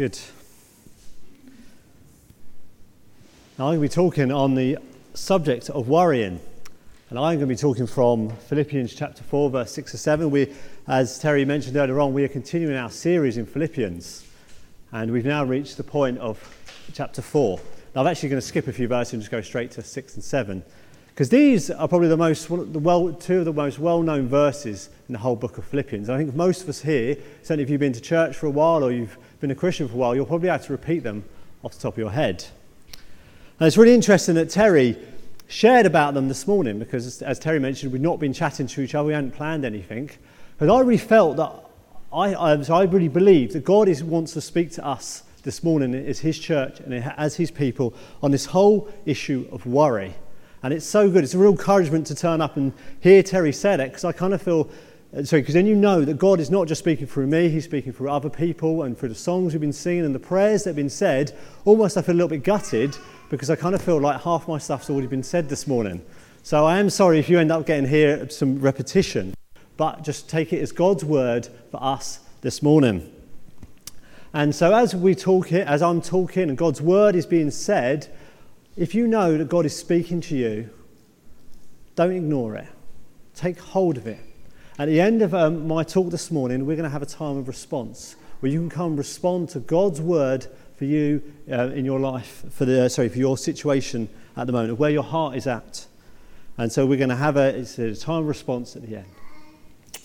Good. Now, I'm going to be talking on the subject of worrying. And I'm going to be talking from Philippians chapter 4, verse 6 to 7. We, as Terry mentioned earlier on, we are continuing our series in Philippians. And we've now reached the point of chapter 4. Now, I'm actually going to skip a few verses and just go straight to 6 and 7. Because these are probably the most, the well, two of the most well known verses in the whole book of Philippians. I think most of us here, certainly if you've been to church for a while or you've been a Christian for a while, you'll probably have to repeat them off the top of your head. And it's really interesting that Terry shared about them this morning because, as Terry mentioned, we've not been chatting to each other, we hadn't planned anything. But I really felt that I, I, I really believe that God is, wants to speak to us this morning as His church and as His people on this whole issue of worry. And it's so good. It's a real encouragement to turn up and hear Terry say it because I kind of feel, uh, sorry, because then you know that God is not just speaking through me, He's speaking through other people and through the songs we've been singing and the prayers that have been said. Almost I feel a little bit gutted because I kind of feel like half my stuff's already been said this morning. So I am sorry if you end up getting here some repetition, but just take it as God's word for us this morning. And so as we talk it, as I'm talking and God's word is being said, if you know that God is speaking to you, don't ignore it. Take hold of it. At the end of um, my talk this morning, we're going to have a time of response where you can come respond to God's word for you uh, in your life, for the, sorry, for your situation at the moment, where your heart is at. And so we're going to have a, it's a time of response at the end.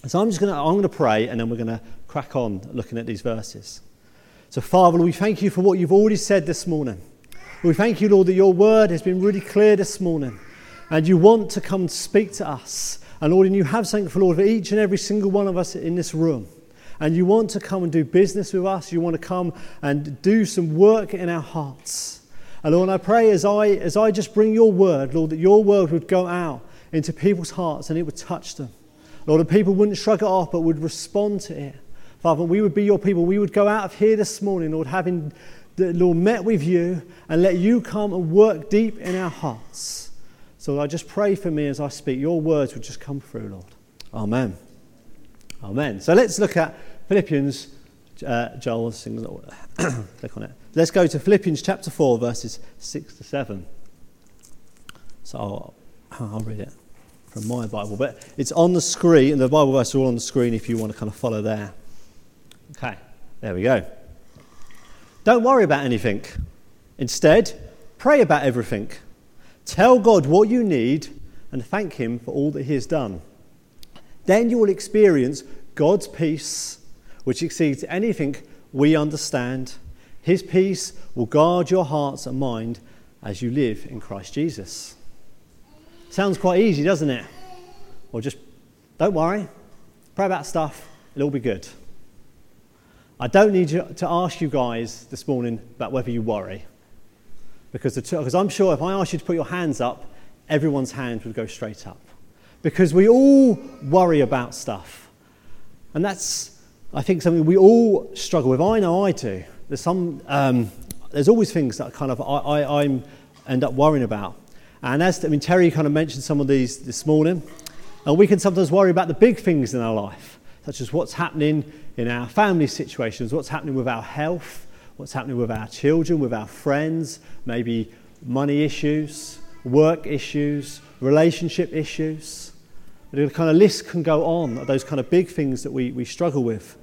So I'm just going to, I'm going to pray and then we're going to crack on looking at these verses. So Father, we thank you for what you've already said this morning. We thank you, Lord, that your word has been really clear this morning and you want to come and speak to us. And Lord, and you have something for Lord for each and every single one of us in this room. And you want to come and do business with us. You want to come and do some work in our hearts. And Lord, I pray as I, as I just bring your word, Lord, that your word would go out into people's hearts and it would touch them. Lord, that people wouldn't shrug it off but would respond to it. Father, we would be your people. We would go out of here this morning, Lord, having the Lord met with you and let you come and work deep in our hearts. So I just pray for me as I speak. Your words would just come through, Lord. Amen. Amen. So let's look at Philippians. Uh, Joel, sing, click on it. Let's go to Philippians chapter 4, verses 6 to 7. So I'll, I'll read it from my Bible, but it's on the screen, and the Bible verses are all on the screen if you want to kind of follow there. Okay, there we go. Don't worry about anything. Instead, pray about everything. Tell God what you need and thank Him for all that He has done. Then you will experience God's peace, which exceeds anything we understand. His peace will guard your hearts and mind as you live in Christ Jesus. Sounds quite easy, doesn't it? Or just don't worry, pray about stuff, it'll all be good. I don't need to ask you guys this morning about whether you worry. Because, because I'm sure if I asked you to put your hands up, everyone's hand would go straight up. Because we all worry about stuff. And that's, I think, something we all struggle with. I know I do. There's, some, um, there's always things that kind of I, I I'm, end up worrying about. And as I mean, Terry kind of mentioned some of these this morning. And we can sometimes worry about the big things in our life, such as what's happening in our family situations, what's happening with our health, what's happening with our children, with our friends, maybe money issues, work issues, relationship issues. The kind of list can go on of those kind of big things that we, we struggle with.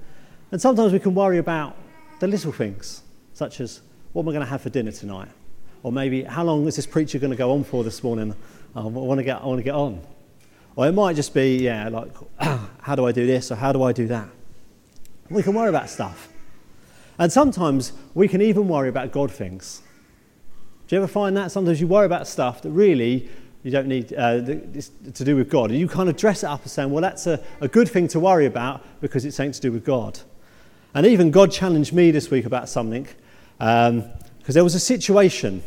And sometimes we can worry about the little things, such as what am I going to have for dinner tonight? Or maybe how long is this preacher going to go on for this morning? Oh, I want to get, I want to get on. Or it might just be, yeah, like, how do I do this or how do I do that? We can worry about stuff. And sometimes we can even worry about God things. Do you ever find that? Sometimes you worry about stuff that really you don't need uh, to do with God. And you kind of dress it up as saying, well, that's a, a good thing to worry about because it's something to do with God. And even God challenged me this week about something because um, there was a situation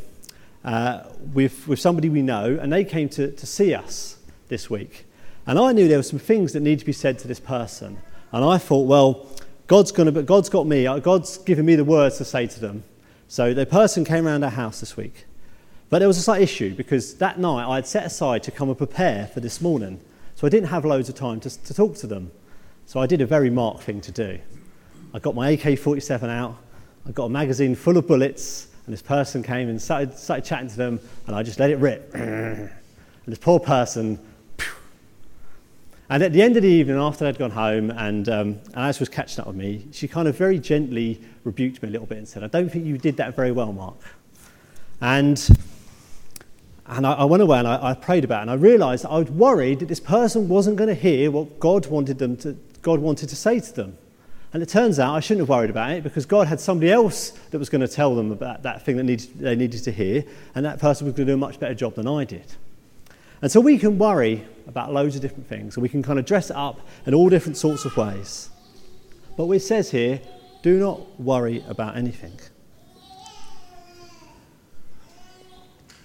uh, with, with somebody we know, and they came to, to see us this week. And I knew there were some things that need to be said to this person. And I thought, well, God's, gonna, but God's got me. Uh, God's given me the words to say to them. So the person came around our house this week. But there was a slight issue because that night I had set aside to come and prepare for this morning. So I didn't have loads of time to, to talk to them. So I did a very Mark thing to do. I got my AK 47 out I got a magazine full of bullets, and this person came and started, started chatting to them, and I just let it rip. and this poor person, and at the end of the evening, after they'd gone home, and, um, Alice was catching up with me, she kind of very gently rebuked me a little bit and said, I don't think you did that very well, Mark. And and I, I went away and I, I, prayed about it, and I realized I was worried that this person wasn't going to hear what God wanted, them to, God wanted to say to them. And it turns out I shouldn't have worried about it because God had somebody else that was going to tell them about that thing that needed, they needed to hear, and that person was going to do a much better job than I did. And so we can worry about loads of different things, and we can kind of dress it up in all different sorts of ways. But it says here, do not worry about anything.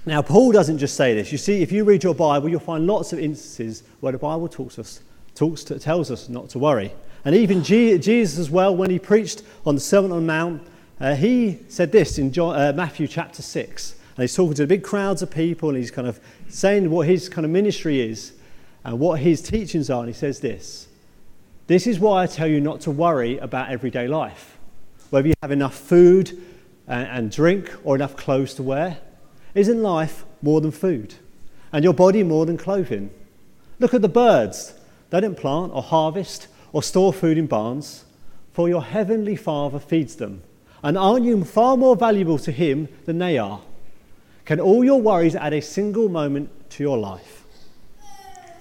Now, Paul doesn't just say this. You see, if you read your Bible, you'll find lots of instances where the Bible talks us, talks to, tells us not to worry. And even Jesus, as well, when he preached on the Sermon on the Mount, uh, he said this in John, uh, Matthew chapter 6. And he's talking to big crowds of people, and he's kind of saying what his kind of ministry is and what his teachings are. And he says this This is why I tell you not to worry about everyday life, whether you have enough food and, and drink or enough clothes to wear. Isn't life more than food? And your body more than clothing? Look at the birds. They don't plant or harvest or store food in barns, for your heavenly Father feeds them. And aren't you far more valuable to Him than they are? Can all your worries add a single moment to your life?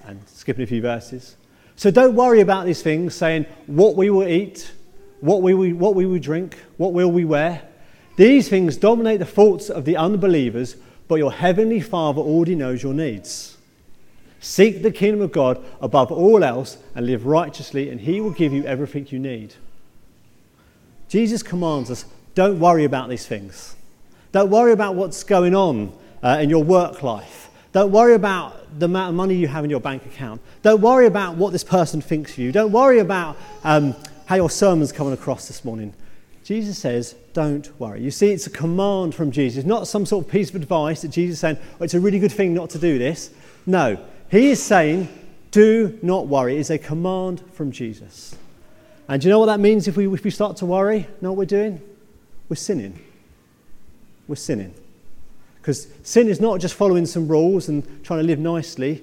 And skipping a few verses. So don't worry about these things, saying what we will eat, what we will, what we will drink, what will we wear. These things dominate the thoughts of the unbelievers, but your heavenly Father already knows your needs. Seek the kingdom of God above all else and live righteously, and He will give you everything you need. Jesus commands us don't worry about these things. Don't worry about what's going on uh, in your work life. Don't worry about the amount of money you have in your bank account. Don't worry about what this person thinks of you. Don't worry about um, how your sermon's coming across this morning. Jesus says, don't worry. You see, it's a command from Jesus, not some sort of piece of advice that Jesus is saying, oh, it's a really good thing not to do this. No, he is saying, do not worry. It's a command from Jesus. And do you know what that means if we, if we start to worry? Know what we're doing? We're sinning. We're sinning. Because sin is not just following some rules and trying to live nicely.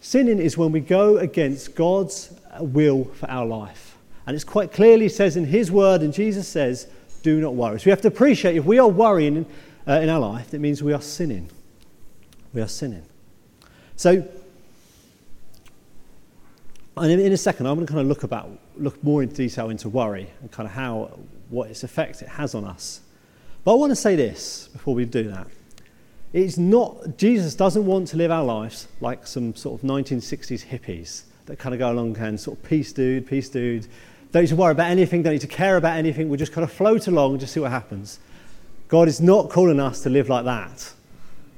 Sinning is when we go against God's will for our life. And it's quite clearly says in His word, and Jesus says, do not worry. So we have to appreciate if we are worrying uh, in our life, that means we are sinning. We are sinning. So, and in, in a second, I'm going to kind of look about look more into detail into worry and kind of how what its effect it has on us. But I want to say this before we do that. It's not Jesus doesn't want to live our lives like some sort of 1960s hippies that kind of go along and sort of peace dude, peace dude, don't need to worry about anything, don't need to care about anything. We'll just kind of float along and just see what happens. God is not calling us to live like that.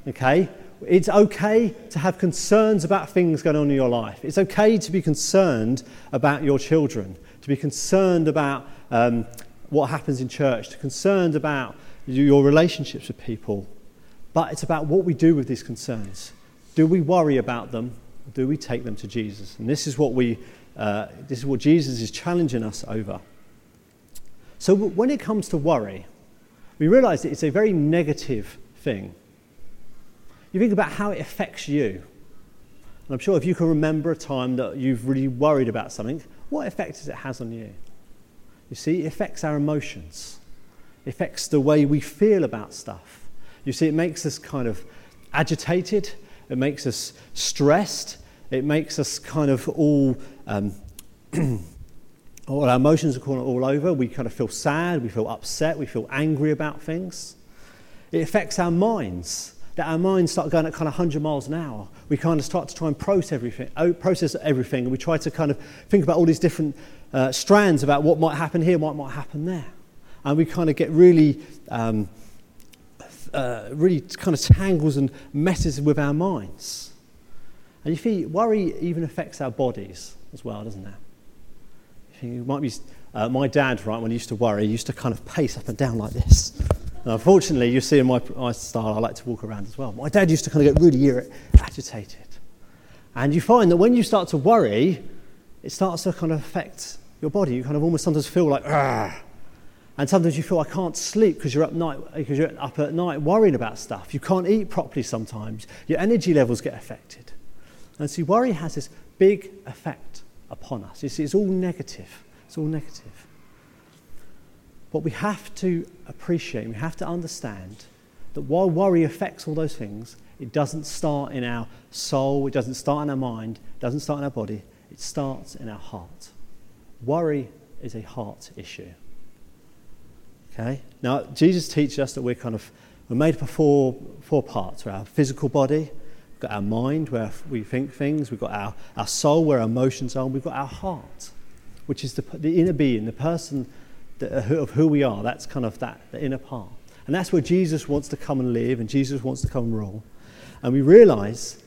Okay? It's okay to have concerns about things going on in your life. It's okay to be concerned about your children, to be concerned about um, what happens in church, to be concerned about your relationships with people. But it's about what we do with these concerns. Do we worry about them? Do we take them to Jesus? And this is what we uh, this is what Jesus is challenging us over. So, when it comes to worry, we realize that it's a very negative thing. You think about how it affects you. And I'm sure if you can remember a time that you've really worried about something, what effect does it has on you? You see, it affects our emotions. Affects the way we feel about stuff. You see, it makes us kind of agitated. It makes us stressed. It makes us kind of all, um, all our emotions are all over. We kind of feel sad, we feel upset, we feel angry about things. It affects our minds. That our minds start going at kind of 100 miles an hour. We kind of start to try and process everything, oh, process everything, and we try to kind of think about all these different uh, strands about what might happen here, what might happen there. And we kind of get really, um, uh, really kind of tangles and messes with our minds. And you see, worry even affects our bodies as well, doesn't it? You might be, uh, my dad, right, when he used to worry, he used to kind of pace up and down like this. And unfortunately, you see in my, style, I like to walk around as well. My dad used to kind of get really agitated. And you find that when you start to worry, it starts to kind of affect your body. You kind of almost sometimes feel like, ah. And sometimes you feel I can't sleep because you're up night because you're up at night worrying about stuff. You can't eat properly sometimes. Your energy levels get affected. And see, worry has this big effect upon us. You see, it's all negative. It's all negative. But we have to appreciate, we have to understand that while worry affects all those things, it doesn't start in our soul, it doesn't start in our mind, it doesn't start in our body, it starts in our heart. Worry is a heart issue. Okay? Now, Jesus teaches us that we're kind of we're made up of four, four parts. We're our physical body, we've got our mind, where we think things, we've got our, our soul, where our emotions are, and we've got our heart, which is the, the inner being, the person that, of who we are. That's kind of that, the inner part. And that's where Jesus wants to come and live, and Jesus wants to come and rule. And we realize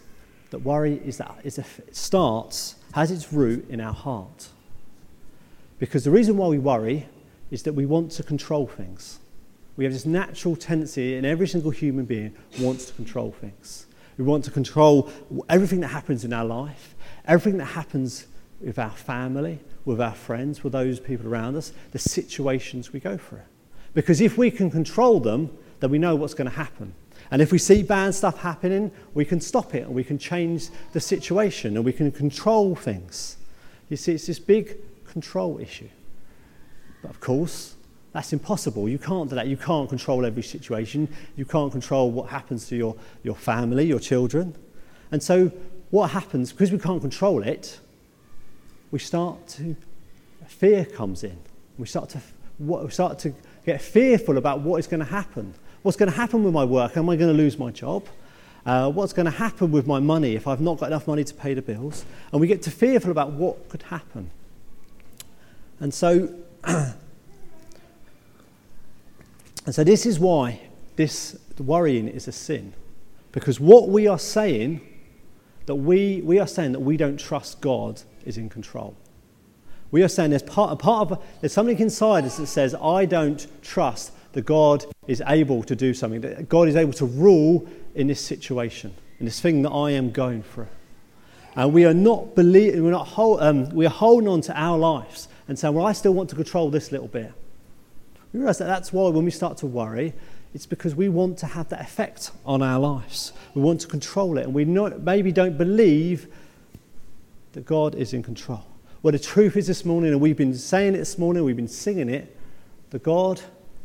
that worry is that is a, it starts, has its root in our heart. Because the reason why we worry is that we want to control things. We have this natural tendency, and every single human being wants to control things. We want to control everything that happens in our life, everything that happens with our family, with our friends, with those people around us, the situations we go through. Because if we can control them, then we know what's going to happen. And if we see bad stuff happening, we can stop it and we can change the situation and we can control things. You see, it's this big control issue. But of course, that's impossible. You can't do that. You can't control every situation. You can't control what happens to your, your family, your children. And so, what happens, because we can't control it, we start to, fear comes in. We start to, we start to get fearful about what is going to happen. What's going to happen with my work? Am I going to lose my job? Uh, what's going to happen with my money if I've not got enough money to pay the bills? And we get to fearful about what could happen. And so and so this is why this worrying is a sin. Because what we are saying that we, we are saying that we don't trust God is in control. We are saying there's part, part of there's something inside us that says I don't trust that God is able to do something, that God is able to rule in this situation, in this thing that I am going through. And we are not believing, we're not hold, um, we are holding on to our lives and saying, well, I still want to control this little bit. We realize that that's why when we start to worry, it's because we want to have that effect on our lives. We want to control it, and we not, maybe don't believe that God is in control. Well, the truth is this morning, and we've been saying it this morning, we've been singing it, the God,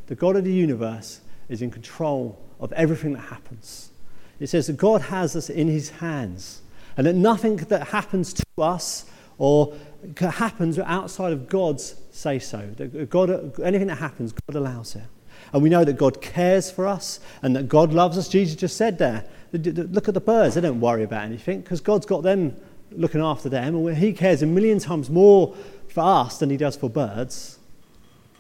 the God of the universe is in control of everything that happens. It says that God has us in his hands, and that nothing that happens to us or happens outside of God's say so. God, anything that happens, God allows it. And we know that God cares for us and that God loves us. Jesus just said there, look at the birds, they don't worry about anything because God's got them looking after them. And He cares a million times more for us than He does for birds.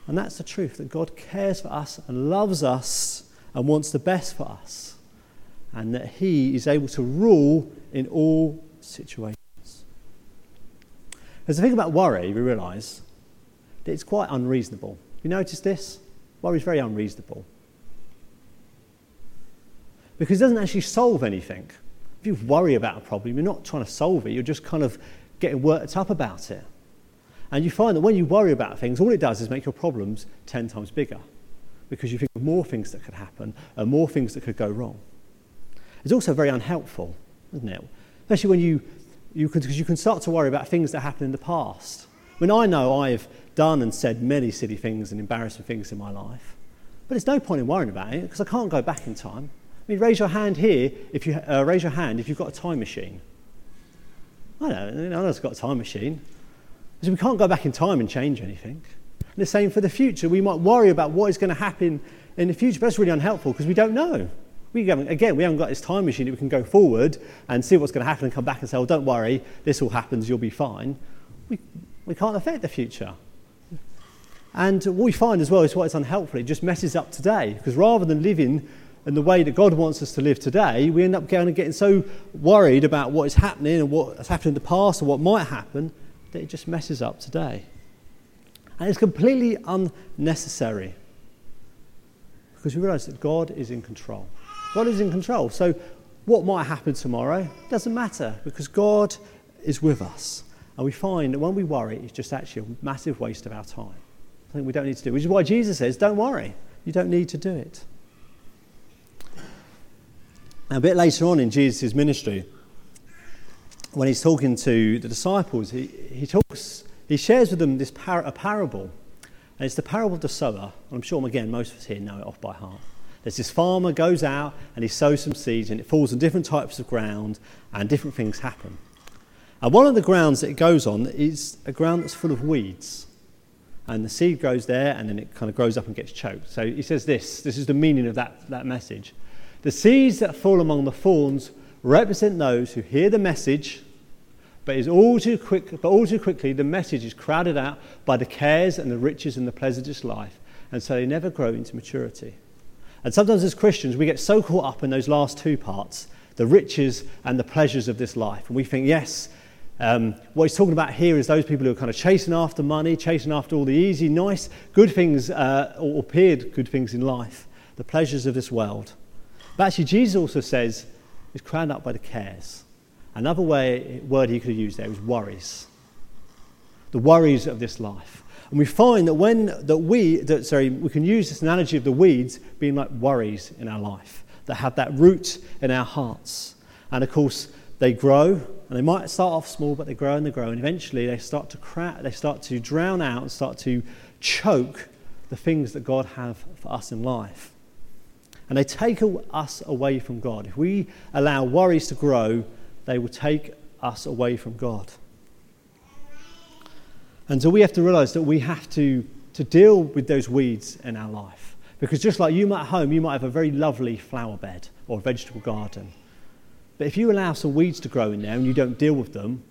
And that's the truth that God cares for us and loves us and wants the best for us. And that He is able to rule in all situations. As the thing about worry, we realise that it's quite unreasonable. You notice this? Worry is very unreasonable. Because it doesn't actually solve anything. If you worry about a problem, you're not trying to solve it, you're just kind of getting worked up about it. And you find that when you worry about things, all it does is make your problems 10 times bigger because you think of more things that could happen and more things that could go wrong. It's also very unhelpful, isn't it? Especially when you you can, because you can start to worry about things that happened in the past. I mean, I know I've done and said many silly things and embarrassing things in my life, but there's no point in worrying about it because I can't go back in time. I mean, raise your hand here if you uh, raise your hand if you've got a time machine. I don't know, know it's got a time machine. So we can't go back in time and change anything. And the same for the future. We might worry about what is going to happen in the future, but that's really unhelpful because we don't know. We haven't, again, we haven't got this time machine that we can go forward and see what's going to happen and come back and say, oh, don't worry, this all happens, you'll be fine. We, we can't affect the future. And what we find as well is what is unhelpful. It just messes up today because rather than living in the way that God wants us to live today, we end up getting, getting so worried about what is happening and what has happened in the past and what might happen that it just messes up today. And it's completely unnecessary because we realize that God is in control. God is in control. So, what might happen tomorrow doesn't matter because God is with us. And we find that when we worry, it's just actually a massive waste of our time. Something we don't need to do, which is why Jesus says, don't worry, you don't need to do it. Now, a bit later on in Jesus' ministry, when he's talking to the disciples, he, he talks, he shares with them this par- a parable. And it's the parable of the sower. And I'm sure, again, most of us here know it off by heart. There's this farmer goes out and he sows some seeds and it falls on different types of ground and different things happen. And one of the grounds that it goes on is a ground that's full of weeds. And the seed grows there and then it kind of grows up and gets choked. So he says this this is the meaning of that, that message. The seeds that fall among the thorns represent those who hear the message, but is all too quick, but all too quickly the message is crowded out by the cares and the riches and the pleasures of life, and so they never grow into maturity. And sometimes as Christians, we get so caught up in those last two parts, the riches and the pleasures of this life, and we think, yes, um, what he's talking about here is those people who are kind of chasing after money, chasing after all the easy, nice, good things, uh, or appeared good things in life, the pleasures of this world. But actually, Jesus also says is crowned up by the cares. Another way, word he could have used there was worries. The worries of this life. And we find that when that we, that, sorry, we can use this analogy of the weeds being like worries in our life that have that root in our hearts. And of course, they grow, and they might start off small, but they grow and they grow, and eventually they start to crack, they start to drown out and start to choke the things that God have for us in life. And they take us away from God. If we allow worries to grow, they will take us away from God. And so we have to realize that we have to, to deal with those weeds in our life. Because just like you might at home, you might have a very lovely flower bed or vegetable garden. But if you allow some weeds to grow in there and you don't deal with them,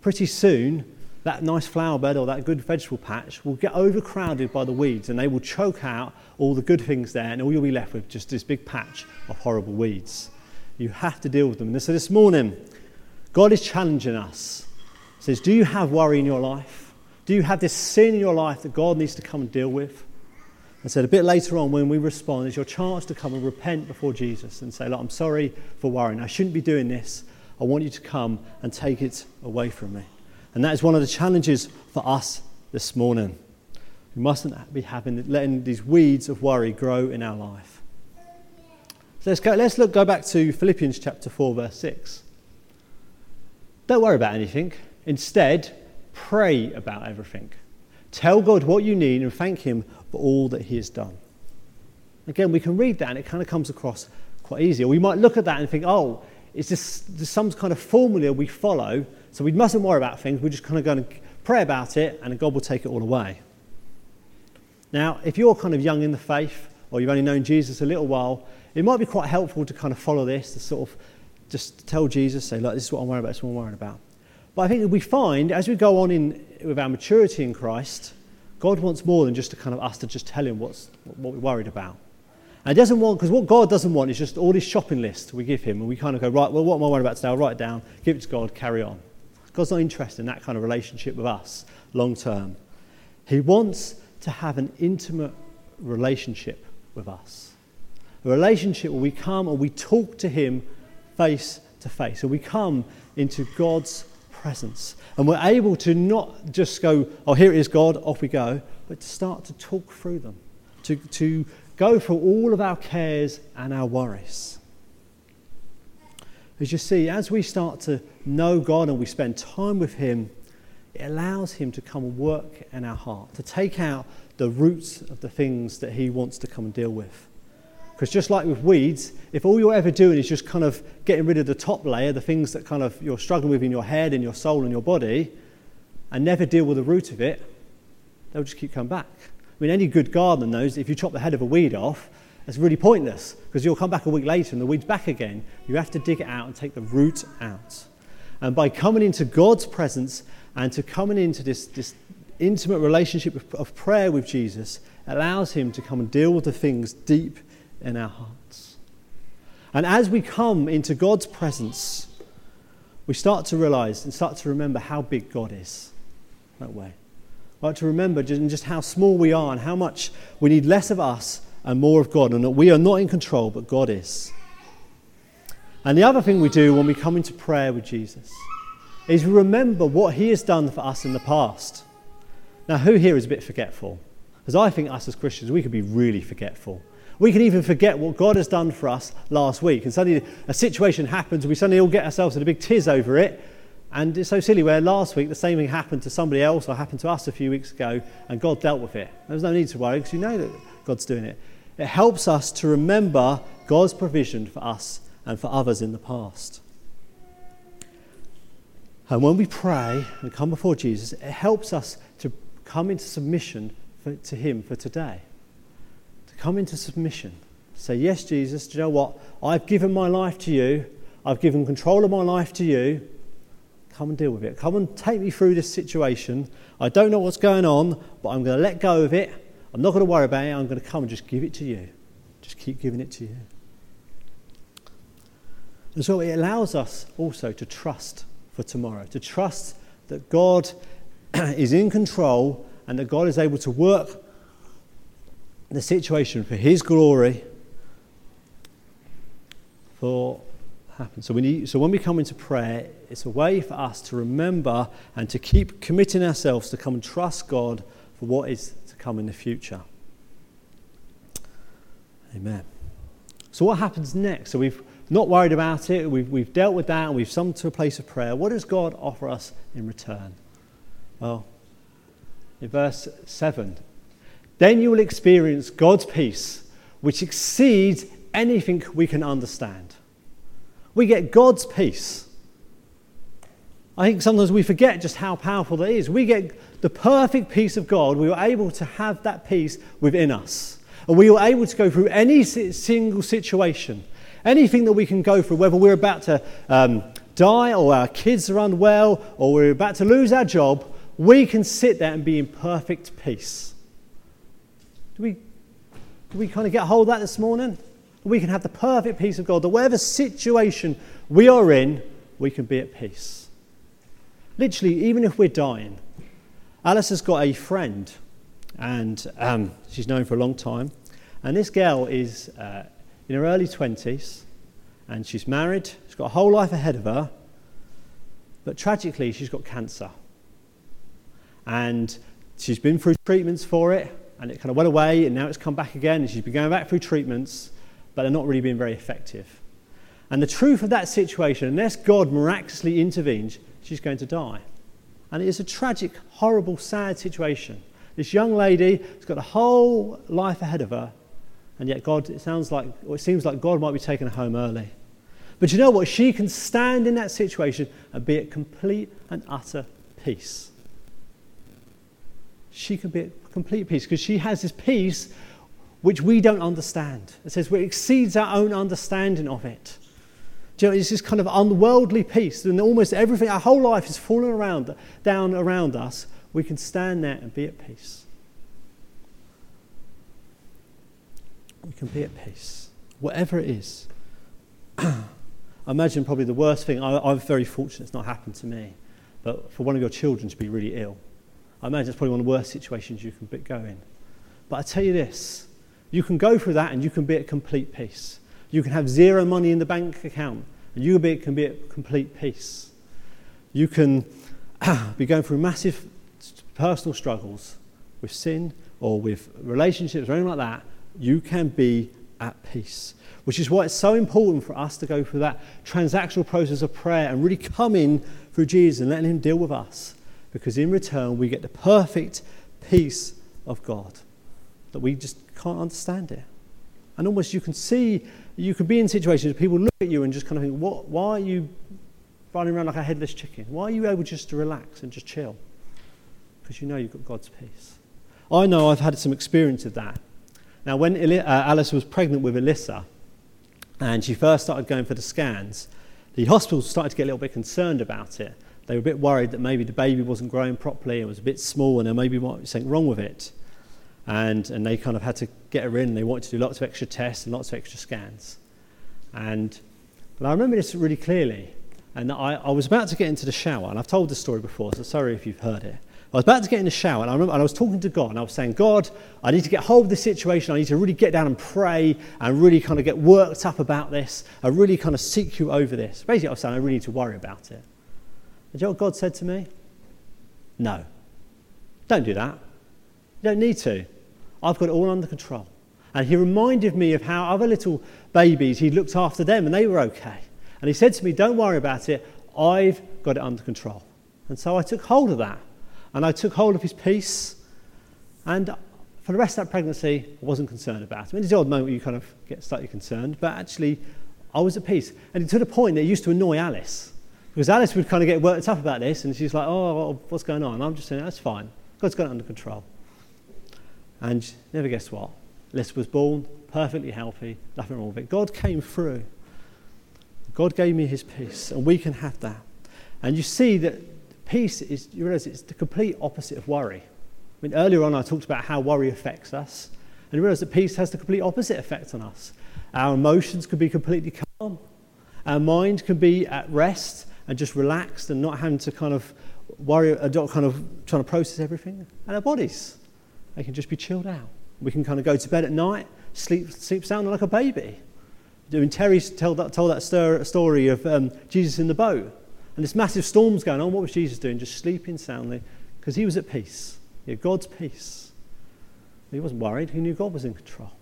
pretty soon that nice flower bed or that good vegetable patch will get overcrowded by the weeds and they will choke out all the good things there and all you'll be left with just this big patch of horrible weeds. You have to deal with them. And so this morning, God is challenging us. He says, Do you have worry in your life? Do you have this sin in your life that God needs to come and deal with? And said a bit later on, when we respond, is your chance to come and repent before Jesus and say, Look, I'm sorry for worrying. I shouldn't be doing this. I want you to come and take it away from me. And that is one of the challenges for us this morning. We mustn't be having letting these weeds of worry grow in our life. So let's go. Let's look. Go back to Philippians chapter four, verse six. Don't worry about anything. Instead, pray about everything. Tell God what you need and thank Him for all that He has done. Again, we can read that and it kind of comes across quite easy. Or we might look at that and think, oh, it's just, some kind of formula we follow, so we mustn't worry about things. We're just kind of going to pray about it and God will take it all away. Now, if you're kind of young in the faith or you've only known Jesus a little while, it might be quite helpful to kind of follow this, to sort of just tell Jesus, say, look, this is what I'm worried about, this is what I'm worried about. But I think we find as we go on in, with our maturity in Christ, God wants more than just to kind of us to just tell him what's, what we're worried about. And he doesn't want, because what God doesn't want is just all this shopping list we give him and we kind of go, right, well, what am I worried about today? I'll write it down, give it to God, carry on. God's not interested in that kind of relationship with us long term. He wants to have an intimate relationship with us. A relationship where we come and we talk to him face to face. And we come into God's presence. And we're able to not just go, oh, here it is, God, off we go, but to start to talk through them, to, to go through all of our cares and our worries. As you see, as we start to know God and we spend time with Him, it allows Him to come and work in our heart, to take out the roots of the things that He wants to come and deal with. Because just like with weeds, if all you're ever doing is just kind of getting rid of the top layer, the things that kind of you're struggling with in your head and your soul and your body, and never deal with the root of it, they'll just keep coming back. I mean, any good gardener knows if you chop the head of a weed off, that's really pointless because you'll come back a week later and the weed's back again. You have to dig it out and take the root out. And by coming into God's presence and to coming into this, this intimate relationship of, of prayer with Jesus, allows Him to come and deal with the things deep in our hearts. And as we come into God's presence, we start to realize and start to remember how big God is that way. Like to remember just how small we are and how much we need less of us and more of God, and that we are not in control, but God is. And the other thing we do when we come into prayer with Jesus is we remember what He has done for us in the past. Now, who here is a bit forgetful? Because I think us as Christians, we could be really forgetful. We can even forget what God has done for us last week. And suddenly a situation happens, and we suddenly all get ourselves in a big tiz over it. And it's so silly where last week the same thing happened to somebody else or happened to us a few weeks ago, and God dealt with it. There's no need to worry because you know that God's doing it. It helps us to remember God's provision for us and for others in the past. And when we pray and come before Jesus, it helps us to come into submission for, to Him for today. Come into submission. Say, Yes, Jesus, do you know what? I've given my life to you. I've given control of my life to you. Come and deal with it. Come and take me through this situation. I don't know what's going on, but I'm going to let go of it. I'm not going to worry about it. I'm going to come and just give it to you. Just keep giving it to you. And so it allows us also to trust for tomorrow, to trust that God is in control and that God is able to work the situation for His glory for happen. So, we need, so when we come into prayer, it's a way for us to remember and to keep committing ourselves to come and trust God for what is to come in the future. Amen. So what happens next? So we've not worried about it, we've, we've dealt with that, and we've come to a place of prayer. What does God offer us in return? Well, in verse 7, then you will experience God's peace, which exceeds anything we can understand. We get God's peace. I think sometimes we forget just how powerful that is. We get the perfect peace of God. We are able to have that peace within us. And we were able to go through any single situation, anything that we can go through, whether we're about to um, die or our kids are unwell or we're about to lose our job, we can sit there and be in perfect peace. Do we, do we kind of get hold of that this morning? We can have the perfect peace of God that whatever situation we are in, we can be at peace. Literally, even if we're dying. Alice has got a friend and um, she's known for a long time. And this girl is uh, in her early 20s, and she's married, she's got a whole life ahead of her, but tragically, she's got cancer. And she's been through treatments for it, and it kind of went away, and now it's come back again, and she's been going back through treatments, but they're not really being very effective. And the truth of that situation, unless God miraculously intervenes, she's going to die. And it is a tragic, horrible, sad situation. This young lady has got a whole life ahead of her, and yet God, it sounds like, or it seems like God might be taking her home early. But you know what? She can stand in that situation and be at complete and utter peace. She can be at complete peace because she has this peace which we don't understand. It says it exceeds our own understanding of it. Do you know, it's this kind of unworldly peace, and almost everything, our whole life is falling around, down around us, we can stand there and be at peace. We can be at peace, whatever it is. I imagine probably the worst thing, I, I'm very fortunate it's not happened to me, but for one of your children to be really ill, I imagine it's probably one of the worst situations you can go in. But I tell you this you can go through that and you can be at complete peace. You can have zero money in the bank account and you can be at complete peace. You can be going through massive personal struggles with sin or with relationships or anything like that, you can be at peace. Which is why it's so important for us to go through that transactional process of prayer and really come in through Jesus and letting Him deal with us. Because in return, we get the perfect peace of God that we just can't understand it. And almost you can see, you can be in situations where people look at you and just kind of think, what, why are you running around like a headless chicken? Why are you able just to relax and just chill? because you know you've got God's peace. I know I've had some experience of that. Now, when uh, Alice was pregnant with Alyssa and she first started going for the scans, the hospital started to get a little bit concerned about it. They were a bit worried that maybe the baby wasn't growing properly, it was a bit small, and there maybe might be something wrong with it. And, and they kind of had to get her in, and they wanted to do lots of extra tests and lots of extra scans. And but I remember this really clearly. And I, I was about to get into the shower, and I've told this story before, so sorry if you've heard it. I was about to get in the shower, and I remember and I was talking to God, and I was saying, God, I need to get hold of this situation. I need to really get down and pray and really kind of get worked up about this. I really kind of seek you over this. Basically, I was saying, I really need to worry about it. And you know what God said to me? No. Don't do that. You don't need to. I've got it all under control. And he reminded me of how other little babies, he looked after them and they were okay. And he said to me, Don't worry about it, I've got it under control. And so I took hold of that. And I took hold of his peace. And for the rest of that pregnancy, I wasn't concerned about it. I mean, it's the odd moment you kind of get slightly concerned, but actually, I was at peace. And to the point that it used to annoy Alice. Because Alice would kind of get worked up about this, and she's like, oh, what's going on? I'm just saying, that's fine. God's got it under control. And never guess what? Alice was born perfectly healthy, nothing wrong with it. God came through. God gave me his peace, and we can have that. And you see that peace is, you realize it's the complete opposite of worry. I mean, earlier on, I talked about how worry affects us, and you realize that peace has the complete opposite effect on us. Our emotions can be completely calm, our mind can be at rest and just relaxed and not having to kind of worry, uh, kind of trying to process everything. And our bodies, they can just be chilled out. We can kind of go to bed at night, sleep, sleep sound like a baby. When Terry told that, told that story of um, Jesus in the boat, and this massive storm's going on, what was Jesus doing? Just sleeping soundly because he was at peace. He had God's peace. He wasn't worried, he knew God was in control.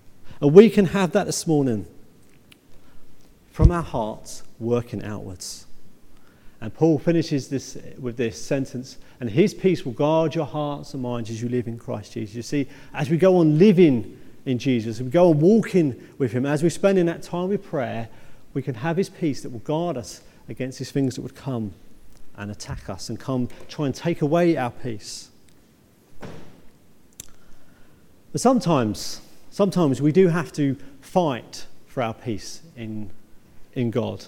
And we can have that this morning from our hearts working outwards. And Paul finishes this uh, with this sentence, and his peace will guard your hearts and minds as you live in Christ Jesus. You see, as we go on living in Jesus, as we go on walking with him, as we spend in that time with prayer, we can have his peace that will guard us against these things that would come and attack us and come try and take away our peace. But sometimes, sometimes we do have to fight for our peace in, in God.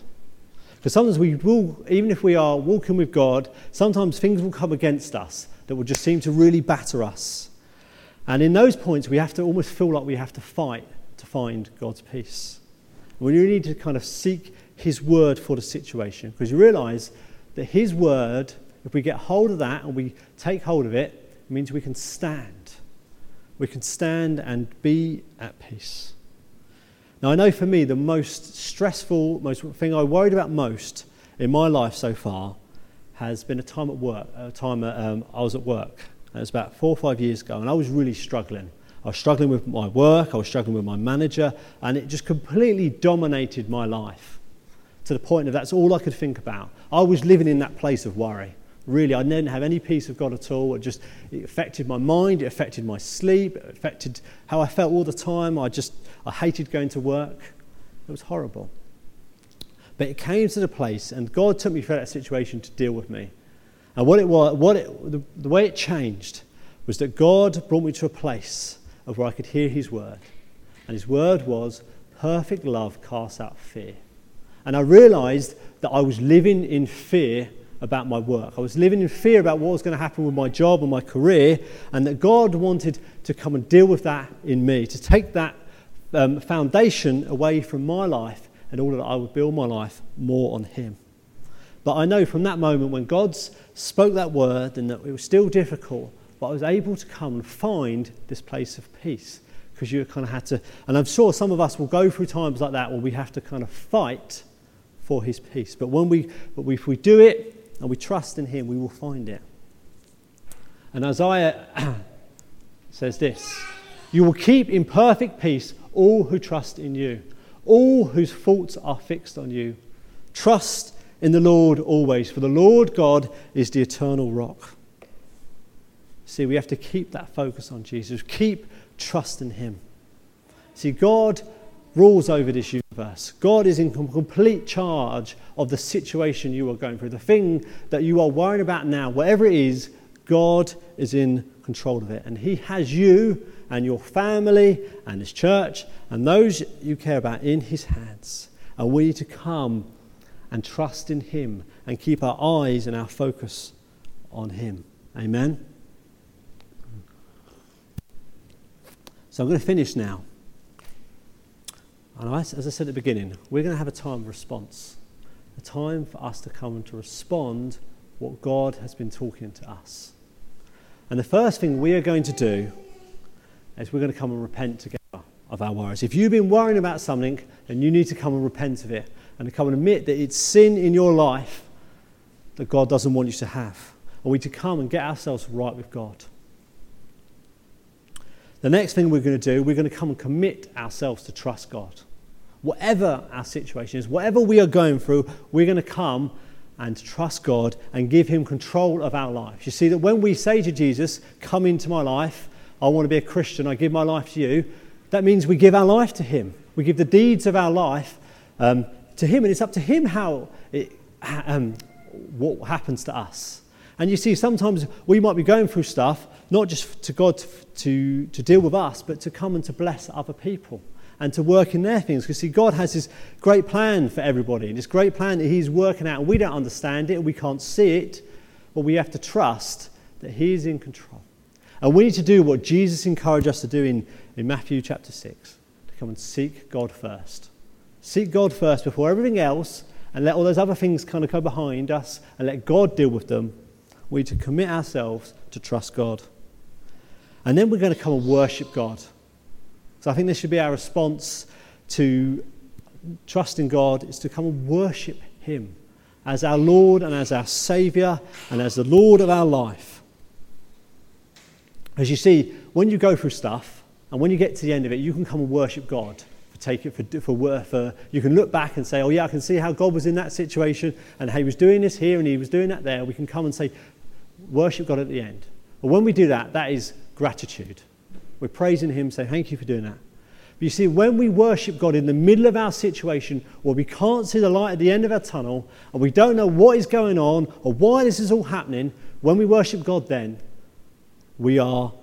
Because sometimes we will, even if we are walking with God, sometimes things will come against us that will just seem to really batter us. And in those points, we have to almost feel like we have to fight to find God's peace. We really need to kind of seek His word for the situation because you realize that His word, if we get hold of that and we take hold of it, it means we can stand. We can stand and be at peace. Now, I know for me, the most stressful, most thing I worried about most in my life so far has been a time at work. A time at, um, I was at work. It was about four or five years ago, and I was really struggling. I was struggling with my work, I was struggling with my manager, and it just completely dominated my life to the point that that's all I could think about. I was living in that place of worry. Really, I didn't have any peace of God at all. It just it affected my mind, it affected my sleep, it affected how I felt all the time. I just I hated going to work. It was horrible. But it came to the place, and God took me through that situation to deal with me. And what it was, what it, the, the way it changed was that God brought me to a place of where I could hear His word. And His word was, perfect love casts out fear. And I realized that I was living in fear about my work. I was living in fear about what was going to happen with my job and my career, and that God wanted to come and deal with that in me, to take that um, foundation away from my life in order that I would build my life more on Him. But I know from that moment when God spoke that word and that it was still difficult, but I was able to come and find this place of peace because you kind of had to. And I'm sure some of us will go through times like that where we have to kind of fight for His peace. But when we, but if we do it and we trust in Him, we will find it. And Isaiah says this You will keep in perfect peace all who trust in you, all whose thoughts are fixed on you. Trust in the Lord always, for the Lord God is the eternal rock. See, we have to keep that focus on Jesus, keep trust in Him. See, God rules over this universe. God is in complete charge of the situation you are going through. The thing that you are worrying about now, whatever it is, God is in control of it. And He has you and your family and His church and those you care about in His hands. And we need to come and trust in Him and keep our eyes and our focus on Him. Amen. So I'm going to finish now. And as I said at the beginning, we're going to have a time of response, a time for us to come and to respond what God has been talking to us. And the first thing we are going to do is we're going to come and repent together of our worries. If you've been worrying about something, then you need to come and repent of it and to come and admit that it's sin in your life that God doesn't want you to have. And we need to come and get ourselves right with God. the next thing we're going to do, we're going to come and commit ourselves to trust God. Whatever our situation is, whatever we are going through, we're going to come and trust God and give Him control of our lives. You see, that when we say to Jesus, Come into my life, I want to be a Christian, I give my life to you, that means we give our life to Him. We give the deeds of our life um, to Him, and it's up to Him how it, um, what happens to us. And you see, sometimes we might be going through stuff, not just to God to, to, to deal with us, but to come and to bless other people and to work in their things. Because, see, God has this great plan for everybody, and this great plan that He's working out, and we don't understand it, we can't see it, but we have to trust that He's in control. And we need to do what Jesus encouraged us to do in, in Matthew chapter 6 to come and seek God first. Seek God first before everything else, and let all those other things kind of go behind us, and let God deal with them. We need to commit ourselves to trust God. And then we're going to come and worship God. So I think this should be our response to trust in God is to come and worship Him as our Lord and as our Saviour and as the Lord of our life. As you see, when you go through stuff and when you get to the end of it, you can come and worship God. Take it for, for, for, you can look back and say, oh, yeah, I can see how God was in that situation and how He was doing this here and He was doing that there. We can come and say, worship God at the end. But when we do that, that is gratitude. We're praising Him, saying, Thank you for doing that. But you see, when we worship God in the middle of our situation where we can't see the light at the end of our tunnel and we don't know what is going on or why this is all happening, when we worship God, then we are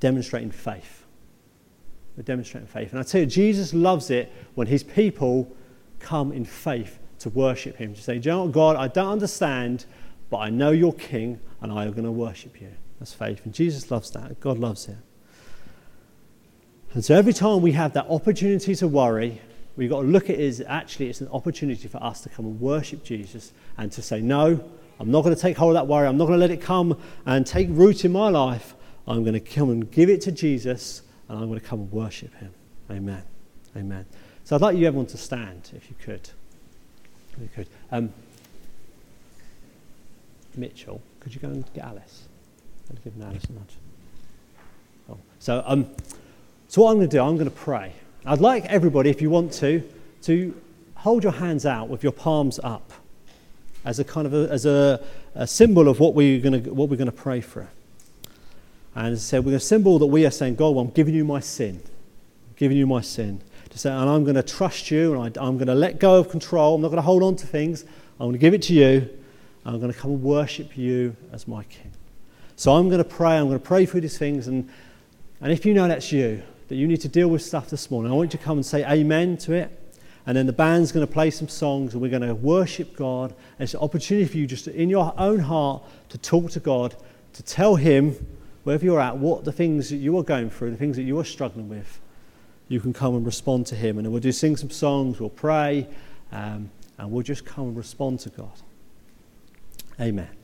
demonstrating faith. We're demonstrating faith. And I tell you, Jesus loves it when his people come in faith to worship him, to say, you know what, God, I don't understand, but I know you're king and I am going to worship you. That's faith. And Jesus loves that. God loves it. And so every time we have that opportunity to worry, we've got to look at it as actually it's an opportunity for us to come and worship Jesus and to say, No, I'm not going to take hold of that worry. I'm not going to let it come and take root in my life. I'm going to come and give it to Jesus and I'm going to come and worship him. Amen. Amen. So I'd like you everyone to stand if you could. If you could. Um, Mitchell, could you go and get Alice? I'll give Alice a nudge. Oh. So um, so, what I'm going to do, I'm going to pray. I'd like everybody, if you want to, to hold your hands out with your palms up as a kind of a, as a, a symbol of what we're going to, what we're going to pray for. And as I said, we're a symbol that we are saying, God, well, I'm giving you my sin. I'm giving you my sin. To say, and I'm going to trust you, and I, I'm going to let go of control. I'm not going to hold on to things. I'm going to give it to you. I'm going to come and worship you as my king. So I'm going to pray. I'm going to pray through these things. And, and if you know that's you, that you need to deal with stuff this morning, I want you to come and say amen to it. And then the band's going to play some songs and we're going to worship God. And it's an opportunity for you just to, in your own heart to talk to God, to tell Him, wherever you're at, what the things that you are going through, the things that you are struggling with. You can come and respond to Him. And then we'll do sing some songs, we'll pray, um, and we'll just come and respond to God. Amen.